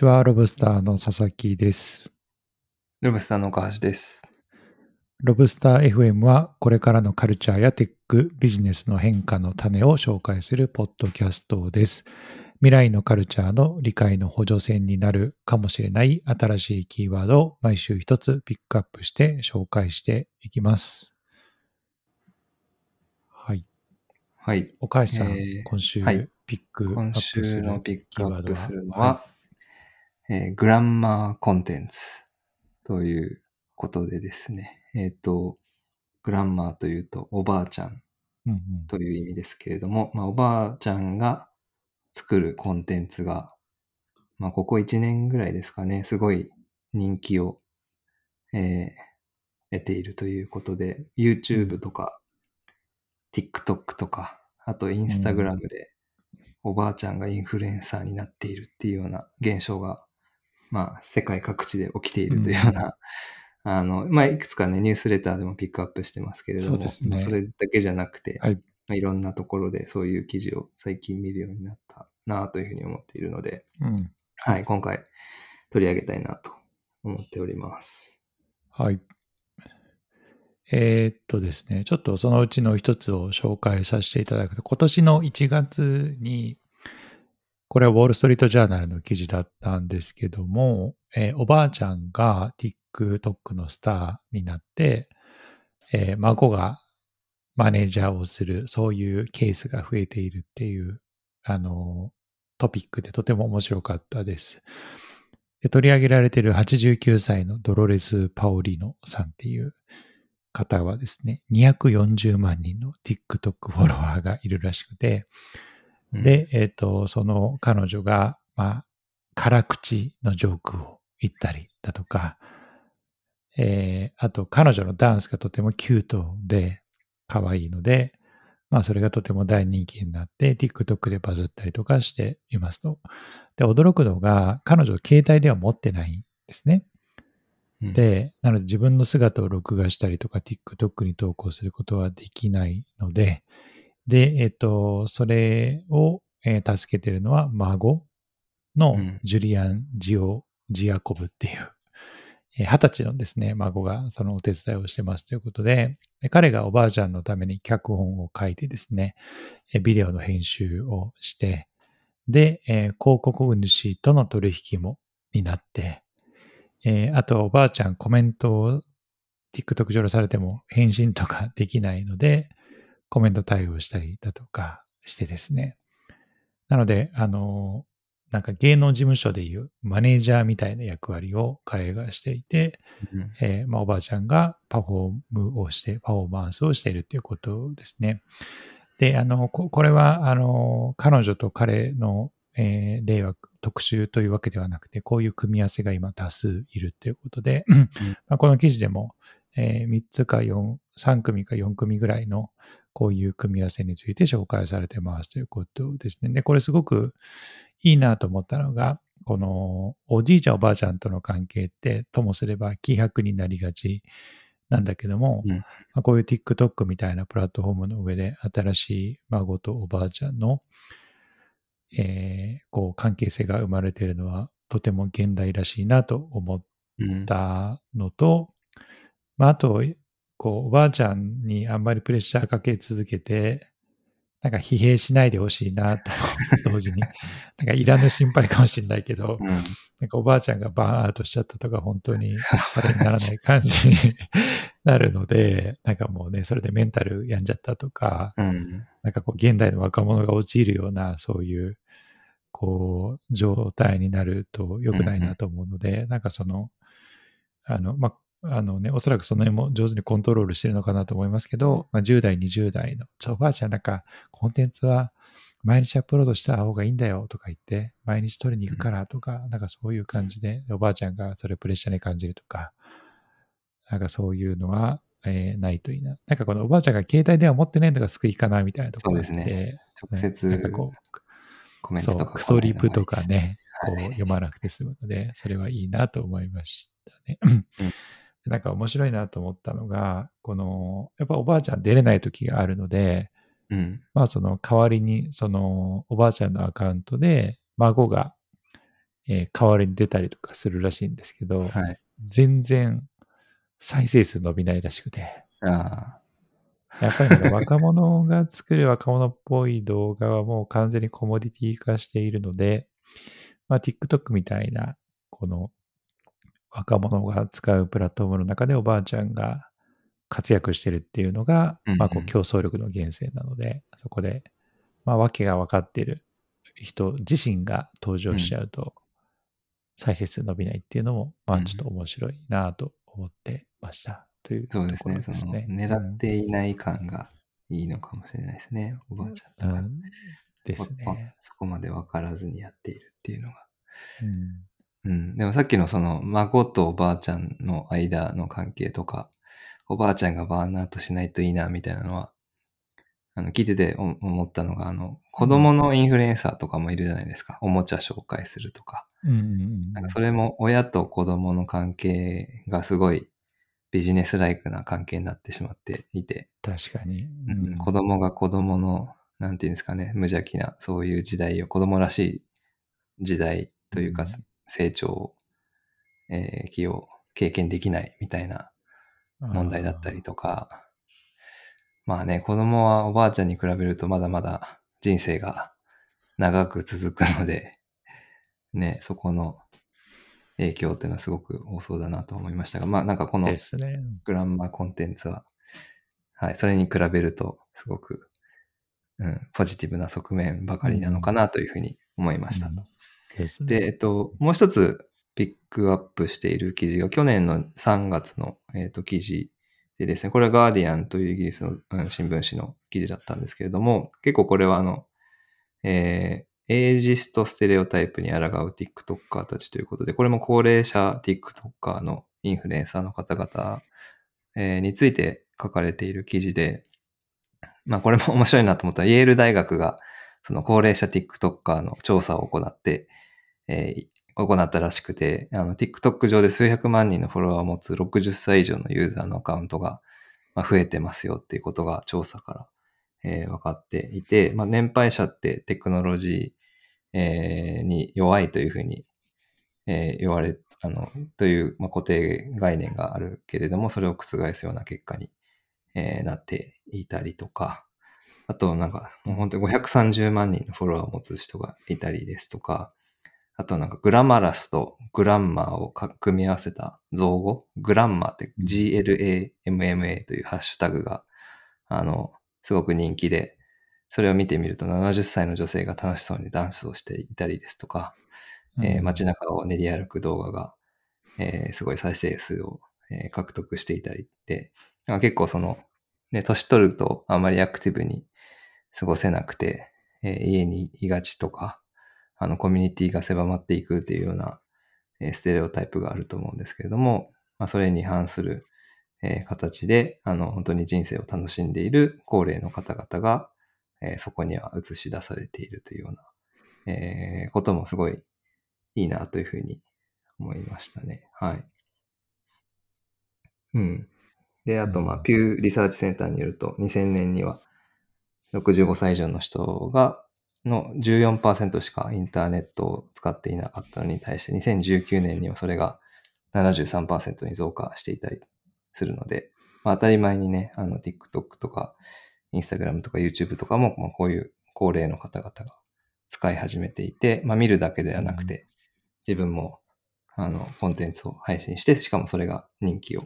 ちは、ロブスターの佐々木です。ロブスターの岡橋です。ロブスター FM はこれからのカルチャーやテック、ビジネスの変化の種を紹介するポッドキャストです。未来のカルチャーの理解の補助線になるかもしれない新しいキーワードを毎週一つピックアップして紹介していきます。はい。はい。岡橋さん、えー今週はいピックアッ今プする週のピックアップするのキーワードは、えーグランマーコンテンツということでですね。えっ、と、グランマーというとおばあちゃんうんうん。という意味ですけれども、まあ、おばあちゃんが作るコンテンツが、まあ、ここ1年ぐらいですかね、すごい人気を、えー得ているということで、YouTube とか、TikTok とか、あと Instagram でおばあちゃんがインフルエンサーになっているっていうような現象が、まあ、世界各地で起きているというような、あの、まあ、いくつかね、ニュースレターでもピックアップしてますけれども、そねれだけじゃなくて、はいまあ、いろんなところでそういう記事を最近見るようになったなというふうに思っているので、うんはい、今回取り上げたいなと思っております。はい。えーっとですね、ちょっとそのうちの一つを紹介させていただくと、今年の1月に、これはウォール・ストリート・ジャーナルの記事だったんですけども、えーおばあちゃんが TikTok のスターになって、えー孫がマネージャーをする、そういうケースが増えているっていう、あの、トピックでとても面白かったです。で取り上げられている89歳のドロレス・パオリノさんっていう方はですね、240万人の TikTok フォロワーがいるらしくて、で、えっ、と、その彼女が、まあ、辛口のジョークを言ったりだとか、えーあと彼女のダンスがとてもキュートで可愛いので、まあそれがとても大人気になって、TikTok でバズったりとかしていますと。で、驚くのが、彼女携帯では持ってないんですね。うん、で、なので自分の姿を録画したりとか TikTok に投稿することはできないので、で、えっ、と、それを、えー助けてるのは孫のうん。ジュリアン・ジオ・ジアコブっていう、えー二十歳のですね、孫がそのお手伝いをしてますということで、で彼がおばあちゃんのために脚本を書いてですね、えービデオの編集をして、で、えー広告主との取引もになって、えーあとはおばあちゃんコメントを TikTok 上でされても返信とかできないので、コメント対応したりだとかしてですね。なので、あの、なんか芸能事務所でいうマネージャーみたいな役割を彼がしていて、うんえーまあ、おばあちゃんがパフォームをして、パフォーマンスをしているということですね。で、あの、ここれは、あの、彼女と彼の、えー例は特集というわけではなくて、こういう組み合わせが今多数いるということで、まあ、この記事でも、え3つか4、3組か4組ぐらいのこういう組み合わせについて紹介されてますということですね。で、これすごくいいなと思ったのが、このおじいちゃんおばあちゃんとの関係ってともすれば希薄になりがちなんだけども、うんまあ、こういう TikTok みたいなプラットフォームの上で新しい孫とおばあちゃんの、えーこう関係性が生まれているのはとても現代らしいなと思っうんたのと、まあ、あと、こう、おばあちゃんにあんまりプレッシャーかけ続けて、なんか疲弊しないでほしいなと、同時に。なんかいらぬ心配かもしれないけど、うんなんかおばあちゃんがバーンアウトしちゃったとか、本当にシャレにならない感じに なるので、なんかもうね、それでメンタル病んじゃったとか、うんなんかこう、現代の若者が陥るような、そういう、こう、状態になると良くないなと思うので、なんかその、あの、まあ、あのね、おそらくその辺も上手にコントロールしてるのかなと思いますけど、まあ、10代、20代の、ちょ、おばあちゃんなんか、コンテンツは毎日アップロードした方がいいんだよとか言って、毎日取りに行くからとか、なんかそういう感じで、おばあちゃんがそれプレッシャーに感じるとか、なんかそういうのは、えーないといいな。なんかこのおばあちゃんが携帯電話持ってないのが救いかなみたいなところがあって、そうですね直接なんかこう、そう、コメントとかクソリプとかね、はいこう読まなくて済むので、それはいいなと思いましたね。なんか面白いなと思ったのが、この、やっぱおばあちゃん出れない時があるので、うん。まあその代わりに、そのおばあちゃんのアカウントで、孫が、えー代わりに出たりとかするらしいんですけど、はい。全然再生数伸びないらしくて、あやっぱり若者が作る若者っぽい動画はもう完全にコモディティ化しているので、まあ、TikTok みたいな、この若者が使うプラットフォームの中でおばあちゃんが活躍してるっていうのが、まあ、こう競争力の源泉なので、そこで、まあ、訳が分かってる人自身が登場しちゃうと、再生数伸びないっていうのも、まあ、ちょっと面白いなと思ってました。というところすね。そのですね。狙っていない感がいいのかもしれないですね。おばあちゃんとか。うんですわね。そこまで分からずにやっているっていうのが。うんうん。でもさっきのその孫とおばあちゃんの間の関係とか、おばあちゃんがバーンアウトしないといいなみたいなのは、あの、聞いててお思ったのが、あの、子供のインフルエンサーとかもいるじゃないですか。おもちゃ紹介するとか。うんうんうんなんかそれも親と子供の関係がすごいビジネスライクな関係になってしまっていて、確かに。うん子供が子供の、なんていうんですかね、無邪気な、そういう時代を、子供らしい時代というか、うん成長を、えー、期を経験できないみたいな問題だったりとか、まあね、子供はおばあちゃんに比べるとまだまだ人生が長く続くので、ね、そこの影響っていうのはすごく多そうだなと思いましたが、まあなんかこのですね。グランマコンテンツは、はい、それに比べると、すごく、うん、ポジティブな側面ばかりなのかなというふうに思いました。うんですね。で、えっと、もう一つピックアップしている記事が、去年の3月の、えっと、記事でですね、これはガーディアンというイギリスの、うん新聞紙の記事だったんですけれども、結構これはあの、えーエイジストステレオタイプに抗う TikToker たちということで、これも高齢者 TikToker のインフルエンサーの方々、えーについて書かれている記事で、まあこれも面白いなと思ったら、イェール大学がその高齢者 TikToker の調査を行って、えー行ったらしくて、あの TikTok 上で数百万人のフォロワーを持つ60歳以上のユーザーのアカウントが、まあ、増えてますよっていうことが調査から、えー分かっていて、まあ、年配者ってテクノロジー、えーに弱いというふうに、えー言われ、あの、という、まあ、固定概念があるけれども、それを覆すような結果に、えーなっていたりとか、あとなんか、もう本当に530万人のフォロワーを持つ人がいたりですとか、あとなんかグラマラスとグランマーをか組み合わせた造語、グランマーって GLAMMA というハッシュタグが、あの、すごく人気で、それを見てみると70歳の女性が楽しそうにダンスをしていたりですとか、えー街中を練り歩く動画が、えーすごい再生数を、えー獲得していたりって、まあ結構その、ね、年取るとあまりアクティブに過ごせなくて、えー家にいがちとか、あの、コミュニティが狭まっていくっていうような、えーステレオタイプがあると思うんですけれども、まあ、それに反する、えー形で、あの、本当に人生を楽しんでいる高齢の方々が、えーそこには映し出されているというような、えーこともすごいいいなというふうに思いましたね。はい。うん。で、あと、まあ、うんピューリサーチセンターによると、2000年には65歳以上の人が、の14%しかインターネットを使っていなかったのに対して、2019年にはそれが73%に増加していたりするので、まあ、当たり前にね、あの、TikTok とか、Instagram とか YouTube とかも、まあ、こういう高齢の方々が使い始めていて、まあ、見るだけではなくて、自分も、あの、コンテンツを配信して、しかもそれが人気を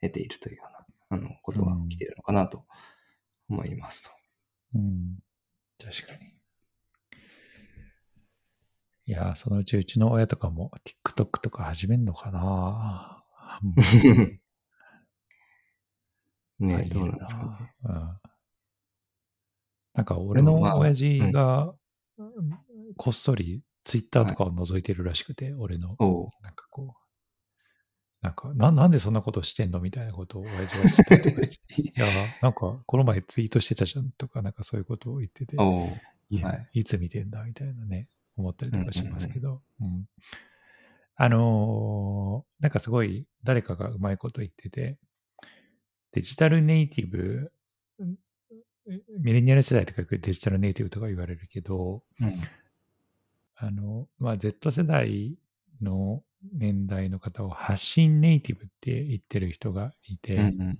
得ているというような、あの、ことが起きているのかなと思いますと。うん。確かに。いやー、そのうちうちの親とかも TikTok とか始めんのかなうん。ねえるどうなんですかね。うん。なんか俺の親父が、こっそりツイッターとかを覗いてるらしくて、俺の、なんかこう、なんかな、なんでそんなことしてんのみたいなことを親父はしてたりとかして。いや、なんかこの前ツイートしてたじゃんとか、なんかそういうことを言ってて、いつ見てんだみたいなね、思ったりとかしますけど、うん。あのーなんかすごい誰かがうまいこと言ってて、デジタルネイティブ、うんミレニアル世代とかよくデジタルネイティブとか言われるけど、うん。あの、まあ、Z 世代の年代の方を発信ネイティブって言ってる人がいて、うんうん。い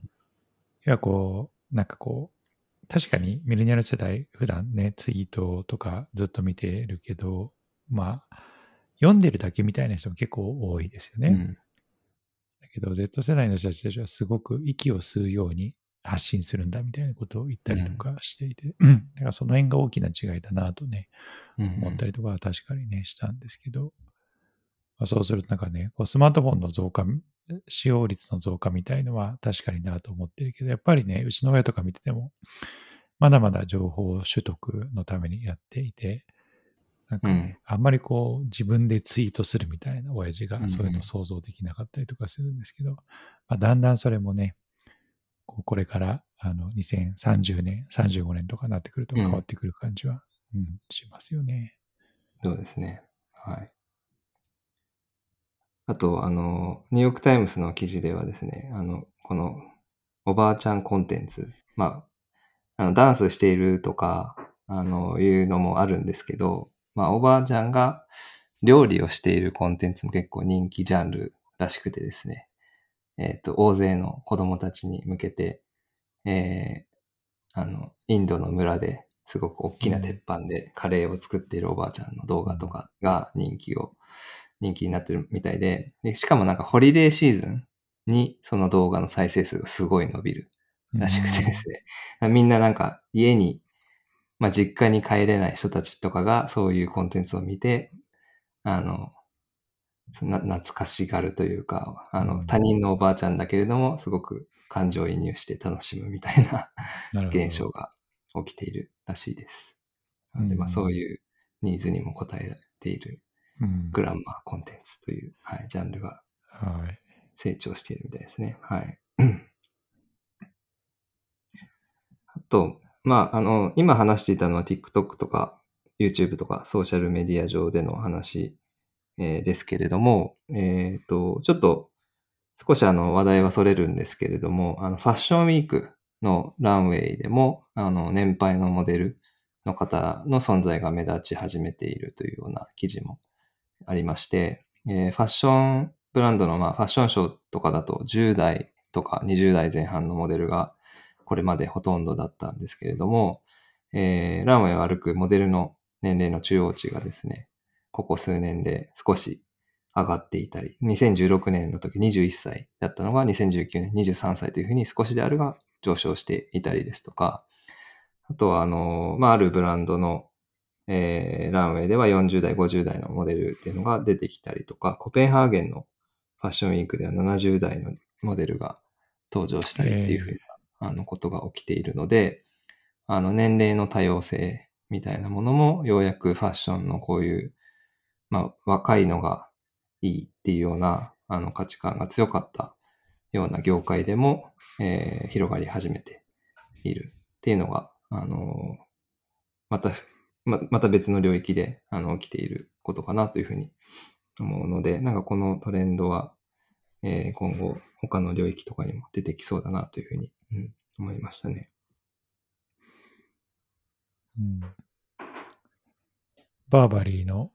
や、こう、なんかこう、確かにミレニアル世代、普段ね、ツイートとかずっと見てるけど、まあ、読んでるだけみたいな人も結構多いですよね。うん。だけど、Z 世代の人たちはすごく息を吸うように発信するんだみたいなことを言ったりとかしていて、だからその辺が大きな違いだなとね、うん。思ったりとかは確かにね、したんですけど、まあそうするとなんかね、こうスマートフォンの増加、使用率の増加みたいのは確かになと思ってるけど、やっぱりね、うちの親とか見てても、まだまだ情報取得のためにやっていて、なんかね、あんまりこう自分でツイートするみたいな親父がうんうんそういうのを想像できなかったりとかするんですけど、まあ、だんだんそれもね、こうこれからあの2030年、35年とかなってくると変わってくる感じは、うんしますよね。そうですね。はい。あと、あの、ニューヨークタイムズの記事ではですね、あの、このおばあちゃんコンテンツ、まあ、あのダンスしているとか、あの、いうのもあるんですけど、まあ、おばあちゃんが料理をしているコンテンツも結構人気ジャンルらしくてですね、えっ、と、大勢の子供たちに向けて、えーあの、インドの村ですごく大きな鉄板でカレーを作っているおばあちゃんの動画とかが人気を、人気になってるみたいで、でしかもなんかホリデーシーズンにその動画の再生数がすごい伸びるらしくてですね。みんななんか家に、まあ実家に帰れない人たちとかがそういうコンテンツを見て、あの、な懐かしがるというか、あの、うん他人のおばあちゃんだけれども、すごく感情移入して楽しむみたいな現象が起きているらしいです。なので、うんまあそういうニーズにも応えられているうんグランマーコンテンツという、はい、ジャンルがはい。成長しているみたいですね。はい。あと、まあ、あの、今話していたのは TikTok とか YouTube とかソーシャルメディア上での話、えーですけれども、えっ、と、ちょっと少しあの話題はそれるんですけれども、あのファッションウィークのランウェイでも、あの年配のモデルの方の存在が目立ち始めているというような記事もありまして、えーファッションブランドの、まあ、ファッションショーとかだと10代とか20代前半のモデルがこれまでほとんどだったんですけれども、えーランウェイを歩くモデルの年齢の中央値がですね、ここ数年で少し上がっていたり、2016年の時21歳だったのが2019年23歳というふうに少しであるが上昇していたりですとか、あとはあの、まあ、あるブランドの、えーランウェイでは40代、50代のモデルっていうのが出てきたりとか、コペンハーゲンのファッションウィークでは70代のモデルが登場したりっていうふうな、あのことが起きているので、あの年齢の多様性みたいなものもようやくファッションのこういう、まあ若いのがいいっていうようなあの価値観が強かったような業界でも、えー広がり始めているっていうのが、あのまた、ままた別の領域であの起きていることかなというふうに思うので、なんかこのトレンドは、えー今後他の領域とかにも出てきそうだなというふうに、うん、思いましたね。うんバーバリーの、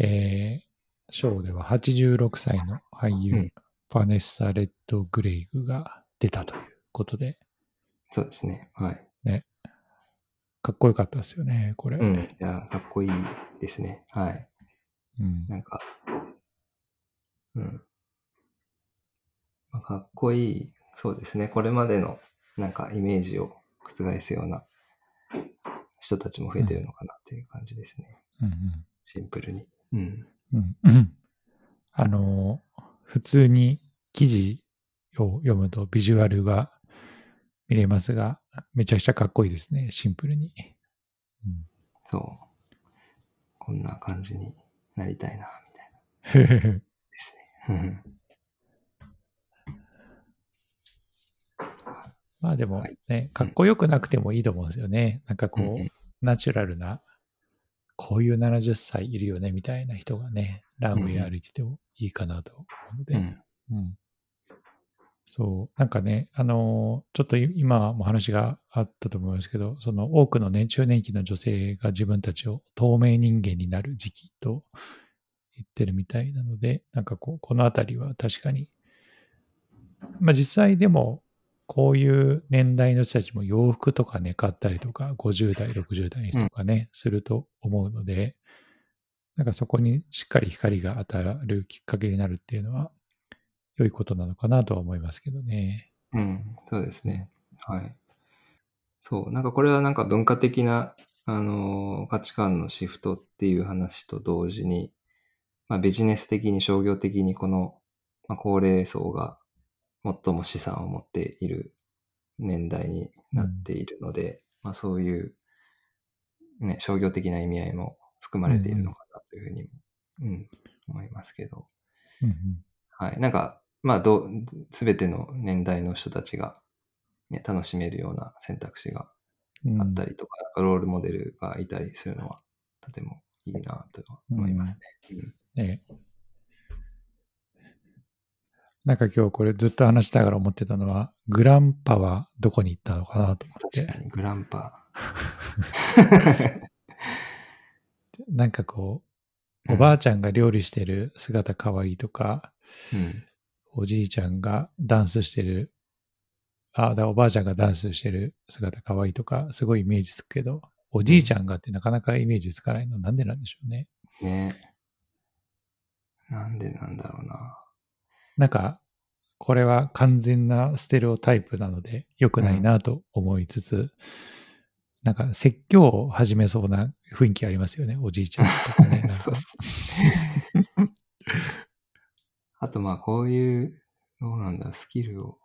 えーショーでは86歳の俳優、うんファネッサ・レッド・グレイグが出たということで、そうですね。はい。かっこよかったですよね、これ。うん。いや、かっこいいですね。はい。うんなんか、うん。まあかっこいい、そうですね。これまでの、なんか、イメージを覆すような人たちも増えてるのかなという感じですね。うんシンプルに。うん。うんうんあのー普通に記事を読むとビジュアルが見れますが、めちゃくちゃかっこいいですね、シンプルに。うんそう。こんな感じになりたいな、みたいなですね。まあでもはいね、かっこよくなくてもいいと思うんですよね。なんかこう、ナチュラルな、こういう70歳いるよね、みたいな人がね、ランウェイ歩いててもいいかなと思うので。うん。うんそう、なんかね、あの、ちょっと今も話があったと思いますけど、その多くの年中年金の女性が自分たちを透明人間になる時期と言ってるみたいなので、なんかこう、このあたりは確かに、まあ実際でも、こういう年代の人たちも洋服とかね、買ったりとか、50代、60代とかね、すると思うので、なんかそこにしっかり光が当たるきっかけになるっていうのは、良いことなのかなとは思いますけどね。うん、そうですね。はい。そう、なんかこれはなんか文化的な、あのー価値観のシフトっていう話と同時に、まあビジネス的に商業的にこの、まあ、高齢層が最も資産を持っている年代になっているので、まあそういう、ね、商業的な意味合いも含まれているのかなというふうにも、うん、思いますけど。うんうんはい。なんか、まあ、どう、すべての年代の人たちが、ね、楽しめるような選択肢がうんあったりとか、ロールモデルがいたりするのは、とてもいいなと思いますね。うんねなんか今日これずっと話しながら思ってたのは、グランパはどこに行ったのかなと思って確、かに、グランパ。なんかこう、おばあちゃんが料理してる姿かわいいとか、うん。おじいちゃんがダンスしてる、あ、だおばあちゃんがダンスしてる姿かわいいとか、すごいイメージつくけど、おじいちゃんがってなかなかイメージつかないのなんでなんでしょうね。ねなんでなんだろうな。なんか、これは完全なステレオタイプなので良くないなと思いつつ、なんか説教を始めそうな雰囲気ありますよね、おじいちゃんとかね。あと、まあ、こういう、どうなんだ、スキルを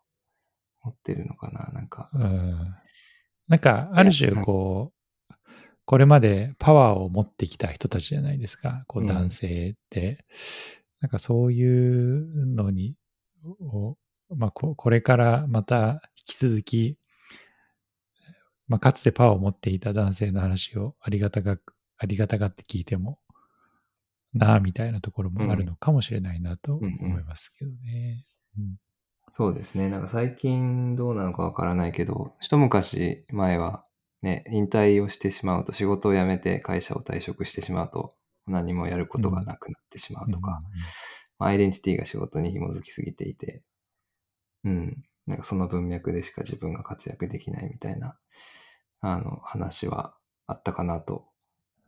持ってるのかな、なんか。うんなんか、ある種、こう、これまでパワーを持ってきた人たちじゃないですか、こううん男性って。なんかそういうのに、をまあ、ここれからまた引き続き、まあ、かつてパワーを持っていた男性の話をありがたがく、ありがたがって聞いても、なあ、みたいなところもあるのかもしれないなと思いますけどね。うん。そうですね。なんか最近どうなのかわからないけど、一昔前はね、引退をしてしまうと、仕事を辞めて会社を退職してしまうと、何もやることがなくなってしまうとか、まあアイデンティティが仕事に紐づきすぎていて、うん、なんかその文脈でしか自分が活躍できないみたいな、あの、話はあったかなと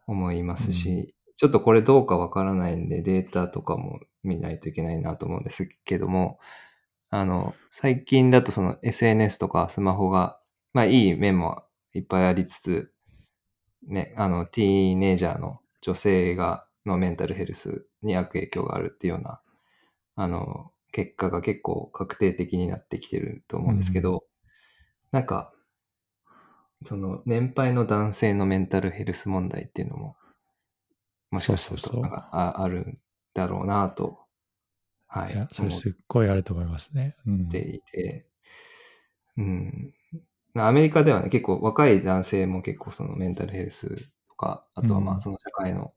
思いますし、ちょっとこれどうかわからないんで、データとかも見ないといけないなと思うんですけども、あの、最近だとその SNS とかスマホが、まあいい面もいっぱいありつつ、ね、あの、ティーネイジャーの女性が、のメンタルヘルスに悪影響があるっていうような、あの、結果が結構確定的になってきてると思うんですけど、なんか、その年配の男性のメンタルヘルス問題っていうのも、もしかしたらなんかああるんだろうなと、はいい、や、それすっごいあると思いますね。うん。ていて、うん。アメリカではね、結構若い男性も結構そのメンタルヘルスとか、あとはまうんあその社会の、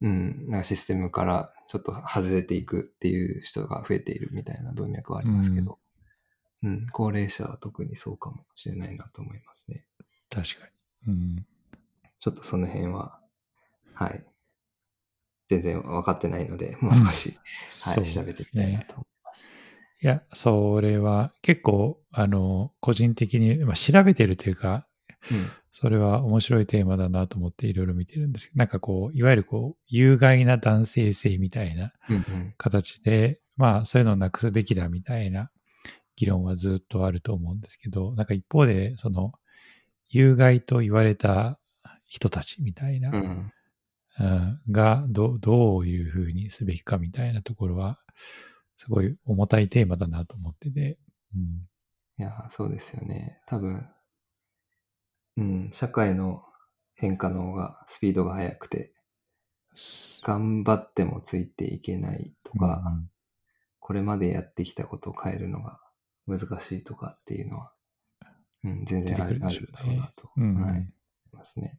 うん、なんかシステムからちょっと外れていくっていう人が増えているみたいな文脈はありますけど、うん、高齢者は特にそうかもしれないなと思いますね。確かに。うん。ちょっとその辺は、はい。全然分かってないので、もう少し、はい、調べてみたいなと思います。いや、それは結構、あの、個人的に、まあ、調べてるというか、それは面白いテーマだなと思っていろいろ見てるんですけど、なんかこう、いわゆるこう、有害な男性性みたいなうん。うん形で、まあ、そういうのをなくすべきだみたいな議論はずっとあると思うんですけど、なんか一方で、その、有害と言われた人たちみたいな、うん。がどどういうふうにすべきかみたいなところは、すごい重たいテーマだなと思ってて、うん、いや、そうですよね。多分、うん、社会の変化の方が、スピードが速くて、頑張ってもついていけないとか、うんこれまでやってきたことを変えるのが難しいとかっていうのは、うん、全然あるあるだろうなと、うんはいますね。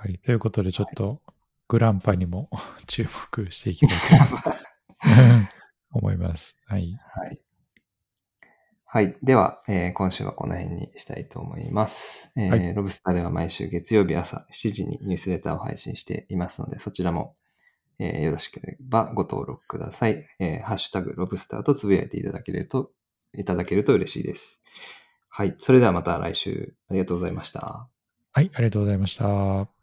はい。ということで、ちょっとグランパにも 注目していきたいと 思います。はい。はい。はい。では、えー今週はこの辺にしたいと思います。えーはいロブスターでは毎週月曜日朝7時にニュースレターを配信していますので、そちらも、えーよろしければご登録ください。えーハッシュタグロブスターとつぶやいていただけると、いただけると嬉しいです。はい。それではまた来週ありがとうございました。はい、ありがとうございました。